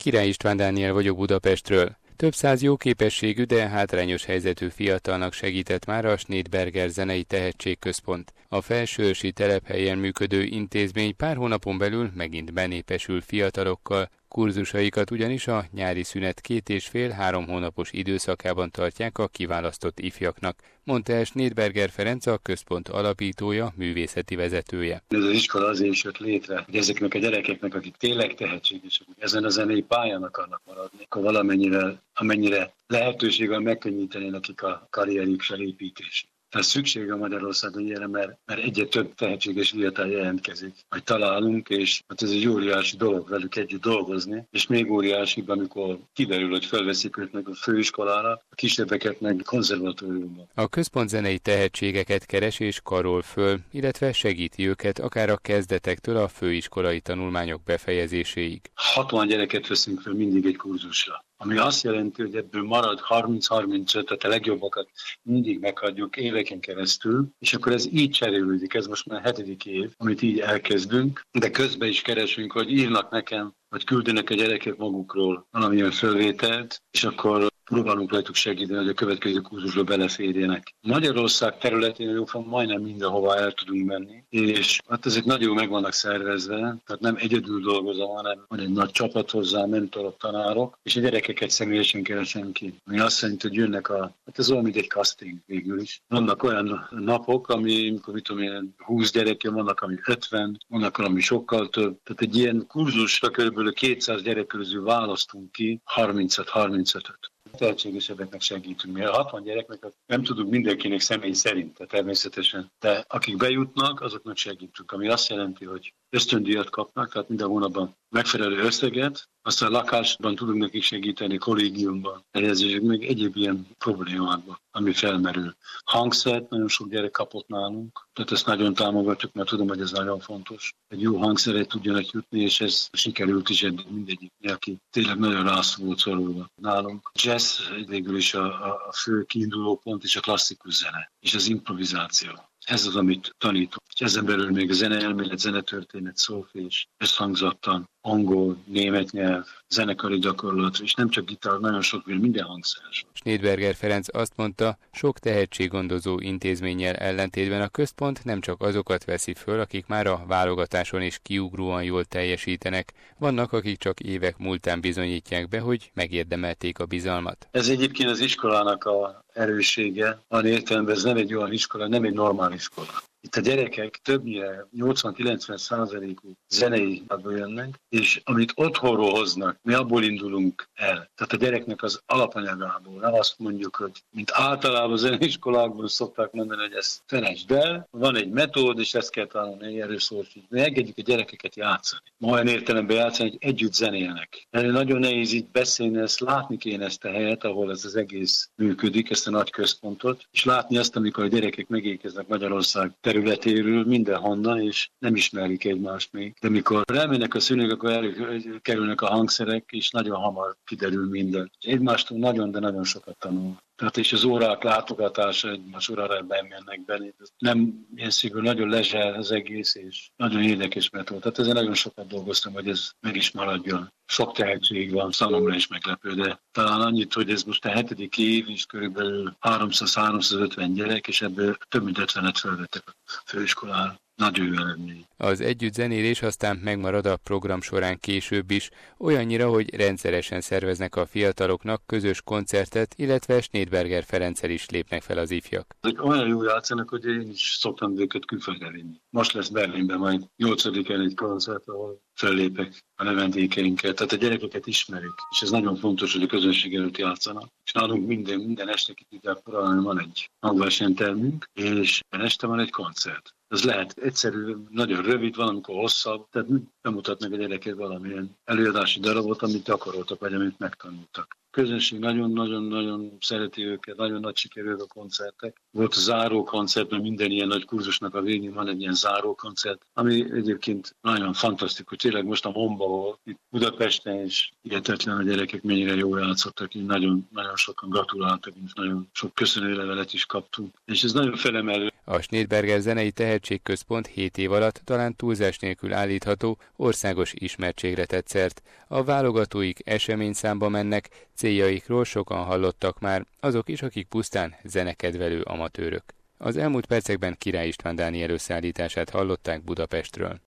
Király István Dániel vagyok Budapestről. Több száz jó képességű, de hátrányos helyzetű fiatalnak segített már a Schneidberger Zenei Tehetségközpont. A felsősi telephelyen működő intézmény pár hónapon belül megint benépesül fiatalokkal, Kurzusaikat ugyanis a nyári szünet két és fél-három hónapos időszakában tartják a kiválasztott ifjaknak, mondta el Schneidberger Ferenc a központ alapítója, művészeti vezetője. Ez az iskola azért is jött létre, hogy ezeknek a gyerekeknek, akik tényleg tehetségesek, ezen a zenei pályán akarnak maradni, akkor valamennyire, amennyire lehetőséggel megkönnyíteni nekik a karrierjük felépítését. Tehát szükség a Magyarországon ilyenre, mert, mert egyre több tehetséges fiatal jelentkezik, hogy találunk, és hát ez egy óriási dolog velük együtt dolgozni, és még óriási, amikor kiderül, hogy felveszik meg a főiskolára, a kisebbeket meg konzervatóriumban. A központ zenei tehetségeket keres és karol föl, illetve segíti őket akár a kezdetektől a főiskolai tanulmányok befejezéséig. 60 gyereket veszünk fel mindig egy kurzusra ami azt jelenti, hogy ebből marad 30-35, tehát a legjobbakat mindig meghagyjuk éveken keresztül, és akkor ez így cserélődik, ez most már hetedik év, amit így elkezdünk, de közben is keresünk, hogy írnak nekem, vagy küldenek a gyerekek magukról valamilyen fölvételt, és akkor próbálunk rajtuk segíteni, hogy a következő kurzusba beleférjenek. Magyarország területén jófan majdnem mindenhova el tudunk menni, és hát ezek nagyon meg vannak szervezve, tehát nem egyedül dolgozom, hanem van egy nagy csapat hozzá, mentorok, tanárok, és a gyerekeket személyesen keresem ki. Ami azt jelenti, hogy jönnek a, hát ez olyan, mint egy casting végül is. Vannak olyan napok, ami, amikor mit tudom én, 20 gyerek vannak, ami 50, vannak, ami sokkal több. Tehát egy ilyen kurzusra kb. 200 gyerek közül választunk ki 30-35-öt tehetségesebbeknek segítünk. Mi a 60 gyereknek nem tudunk mindenkinek személy szerint, természetesen. De akik bejutnak, azoknak segítünk, ami azt jelenti, hogy ösztöndíjat kapnak, tehát minden hónapban megfelelő összeget, aztán lakásban tudunk nekik segíteni, kollégiumban, helyezésük, meg egyéb ilyen problémákban, ami felmerül. Hangszert nagyon sok gyerek kapott nálunk, tehát ezt nagyon támogatjuk, mert tudom, hogy ez nagyon fontos. Egy jó hangszeret tudjanak jutni, és ez sikerült is eddig mindegyik, aki tényleg nagyon volt szorulva nálunk. Jazz végül is a, a fő kiinduló pont, és a klasszikus zene, és az improvizáció. Ez az, amit tanítok. És ezen belül még a zeneelmélet, zenetörténet, szófés, összhangzattan, angol, német nyelv, zenekari gyakorlat, és nem csak gitár, nagyon sok minden hangszer. Schneidberger Ferenc azt mondta, sok tehetséggondozó intézménnyel ellentétben a központ nem csak azokat veszi föl, akik már a válogatáson is kiugróan jól teljesítenek, vannak, akik csak évek múltán bizonyítják be, hogy megérdemelték a bizalmat. Ez egyébként az iskolának a erőssége, a értelemben ez nem egy olyan iskola, nem egy normál iskola. Itt a gyerekek többnyire 80-90 százalékú zenei jönnek, és amit otthonról hoznak, mi abból indulunk el. Tehát a gyereknek az alapanyagából. Nem azt mondjuk, hogy mint általában zeneiskolákban szokták mondani, hogy ezt felejtsd el, van egy metód, és ezt kell tanulni, erről szól, hogy engedjük a gyerekeket játszani. Ma olyan értelemben játszani, hogy együtt zenélnek. Mert nagyon nehéz így beszélni, ezt látni kéne ezt a helyet, ahol ez az egész működik, ezt a nagy központot, és látni azt, amikor a gyerekek megékeznek Magyarország területéről mindenhonnan, és nem ismerik egymást még. De mikor elmennek a szülők, akkor előkerülnek a hangszerek, és nagyon hamar kiderül minden. Egymástól nagyon, de nagyon sokat tanul. Tehát és az órák látogatása egymás órára bemennek benne. Nem ilyen szigorú, nagyon lezser az egész, és nagyon érdekes metód. Tehát ezen nagyon sokat dolgoztam, hogy ez meg is maradjon. Sok tehetség van, számomra is meglepő, de talán annyit, hogy ez most a hetedik év, és körülbelül 300-350 gyerek, és ebből több mint 50-et felvettek a főiskolára nagy eredmény. Az együtt zenélés aztán megmarad a program során később is, olyannyira, hogy rendszeresen szerveznek a fiataloknak közös koncertet, illetve Schneidberger Ferenccel is lépnek fel az ifjak. Ezek olyan jó játszanak, hogy én is szoktam őket külföldre vinni. Most lesz Berlinben majd 8 egy koncert, ahol fellépek a növendékeinket, tehát a gyerekeket ismerik, és ez nagyon fontos, hogy a közönség előtt játszanak. És nálunk minden, minden este ki tudják van egy hangversenytermünk, és este van egy koncert. Ez lehet egyszerű, nagyon rövid, van, amikor hosszabb, tehát bemutatnak a gyerekek valamilyen előadási darabot, amit gyakoroltak, vagy amit megtanultak közönség nagyon-nagyon-nagyon szereti őket, nagyon nagy sikerű a koncertek. Volt a záró koncert, mert minden ilyen nagy kurzusnak a végén van egy ilyen záró koncert, ami egyébként nagyon fantasztikus. Tényleg most a Momba volt, itt Budapesten is hihetetlen a gyerekek mennyire jól játszottak, így nagyon, nagyon sokan gratuláltak, és nagyon sok köszönőlevelet is kaptunk. És ez nagyon felemelő. A Schneidberger Zenei Tehetségközpont 7 év alatt talán túlzás nélkül állítható országos ismertségre tett szert. A válogatóik eseményszámba mennek, céljaikról sokan hallottak már, azok is, akik pusztán zenekedvelő amatőrök. Az elmúlt percekben Király István Dániel összeállítását hallották Budapestről.